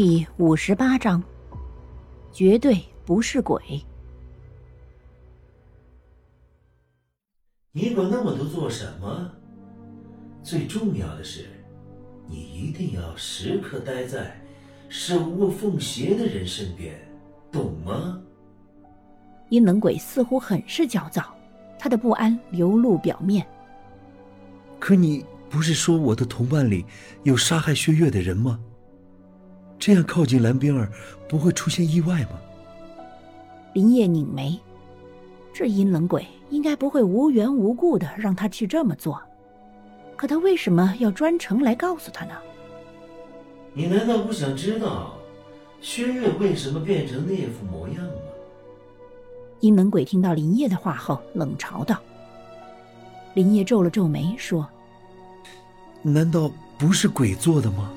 第五十八章，绝对不是鬼。你管那么多做什么？最重要的是，你一定要时刻待在手握凤邪的人身边，懂吗？阴冷鬼似乎很是焦躁，他的不安流露表面。可你不是说我的同伴里有杀害薛岳的人吗？这样靠近蓝冰儿，不会出现意外吗？林业拧眉，这阴冷鬼应该不会无缘无故的让他去这么做，可他为什么要专程来告诉他呢？你难道不想知道薛岳为什么变成那副模样吗？阴冷鬼听到林业的话后，冷嘲道。林业皱了皱眉，说：“难道不是鬼做的吗？”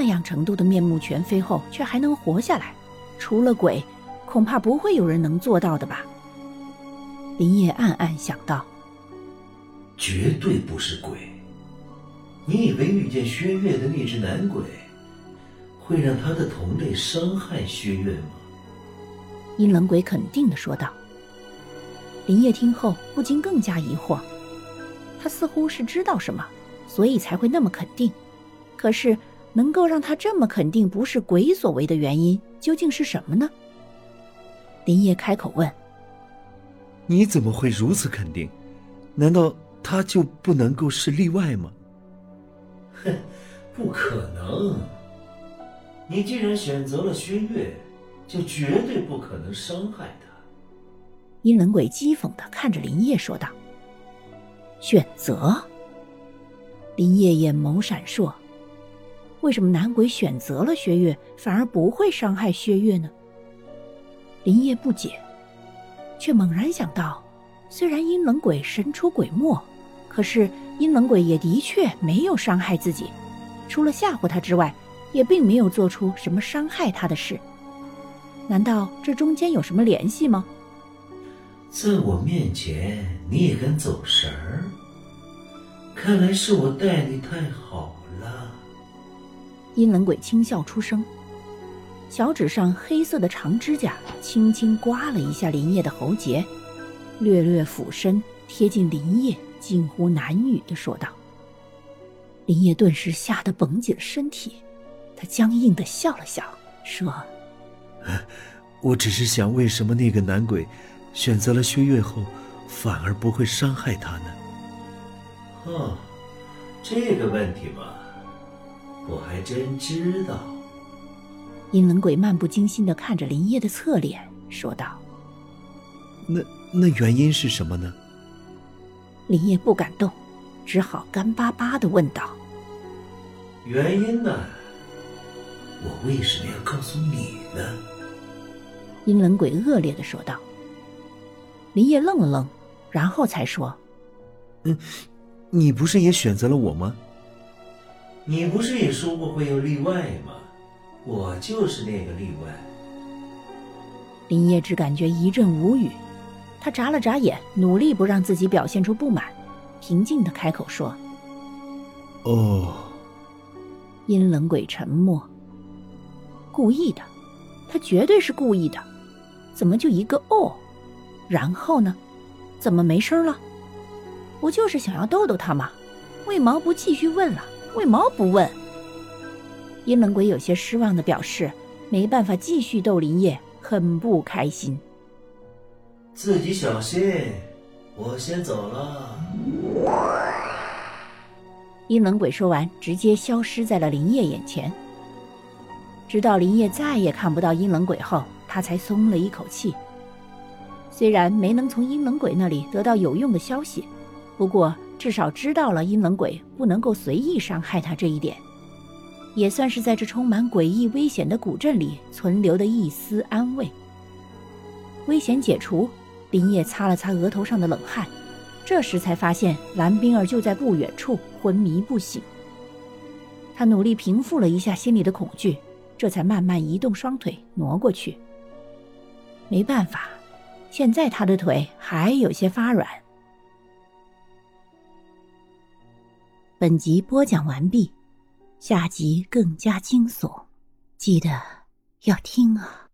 那样程度的面目全非后，却还能活下来，除了鬼，恐怕不会有人能做到的吧？林业暗暗想到。绝对不是鬼。你以为遇见薛岳的那只男鬼，会让他的同类伤害薛岳吗？阴冷鬼肯定的说道。林业听后不禁更加疑惑，他似乎是知道什么，所以才会那么肯定。可是。能够让他这么肯定不是鬼所为的原因究竟是什么呢？林业开口问：“你怎么会如此肯定？难道他就不能够是例外吗？”“哼，不可能！你既然选择了薛岳，就绝对不可能伤害他。”阴冷鬼讥讽的看着林业说道。“选择？”林业眼眸闪烁。为什么男鬼选择了薛岳，反而不会伤害薛岳呢？林叶不解，却猛然想到，虽然阴冷鬼神出鬼没，可是阴冷鬼也的确没有伤害自己，除了吓唬他之外，也并没有做出什么伤害他的事。难道这中间有什么联系吗？在我面前你也敢走神儿？看来是我待你太好了。阴冷鬼轻笑出声，小指上黑色的长指甲轻轻刮了一下林叶的喉结，略略俯身贴近林叶，近乎喃语的说道。林叶顿时吓得绷紧了身体，他僵硬的笑了笑，说：“我只是想，为什么那个男鬼选择了薛月后，反而不会伤害他呢？”哦，这个问题嘛。我还真知道。阴冷鬼漫不经心的看着林业的侧脸，说道：“那那原因是什么呢？”林业不敢动，只好干巴巴的问道：“原因呢？我为什么要告诉你呢？”阴冷鬼恶劣的说道。林业愣了愣，然后才说：“嗯，你不是也选择了我吗？”你不是也说过会有例外吗？我就是那个例外。林业只感觉一阵无语，他眨了眨眼，努力不让自己表现出不满，平静的开口说：“哦。”阴冷鬼沉默。故意的，他绝对是故意的，怎么就一个哦？然后呢？怎么没声了？不就是想要逗逗他吗？为毛不继续问了？为毛不问？阴冷鬼有些失望的表示，没办法继续逗林业，很不开心。自己小心，我先走了。阴冷鬼说完，直接消失在了林业眼前。直到林业再也看不到阴冷鬼后，他才松了一口气。虽然没能从阴冷鬼那里得到有用的消息，不过。至少知道了阴冷鬼不能够随意伤害他这一点，也算是在这充满诡异危险的古镇里存留的一丝安慰。危险解除，林叶擦了擦额头上的冷汗，这时才发现蓝冰儿就在不远处昏迷不醒。他努力平复了一下心里的恐惧，这才慢慢移动双腿挪过去。没办法，现在他的腿还有些发软。本集播讲完毕，下集更加惊悚。记得要听啊。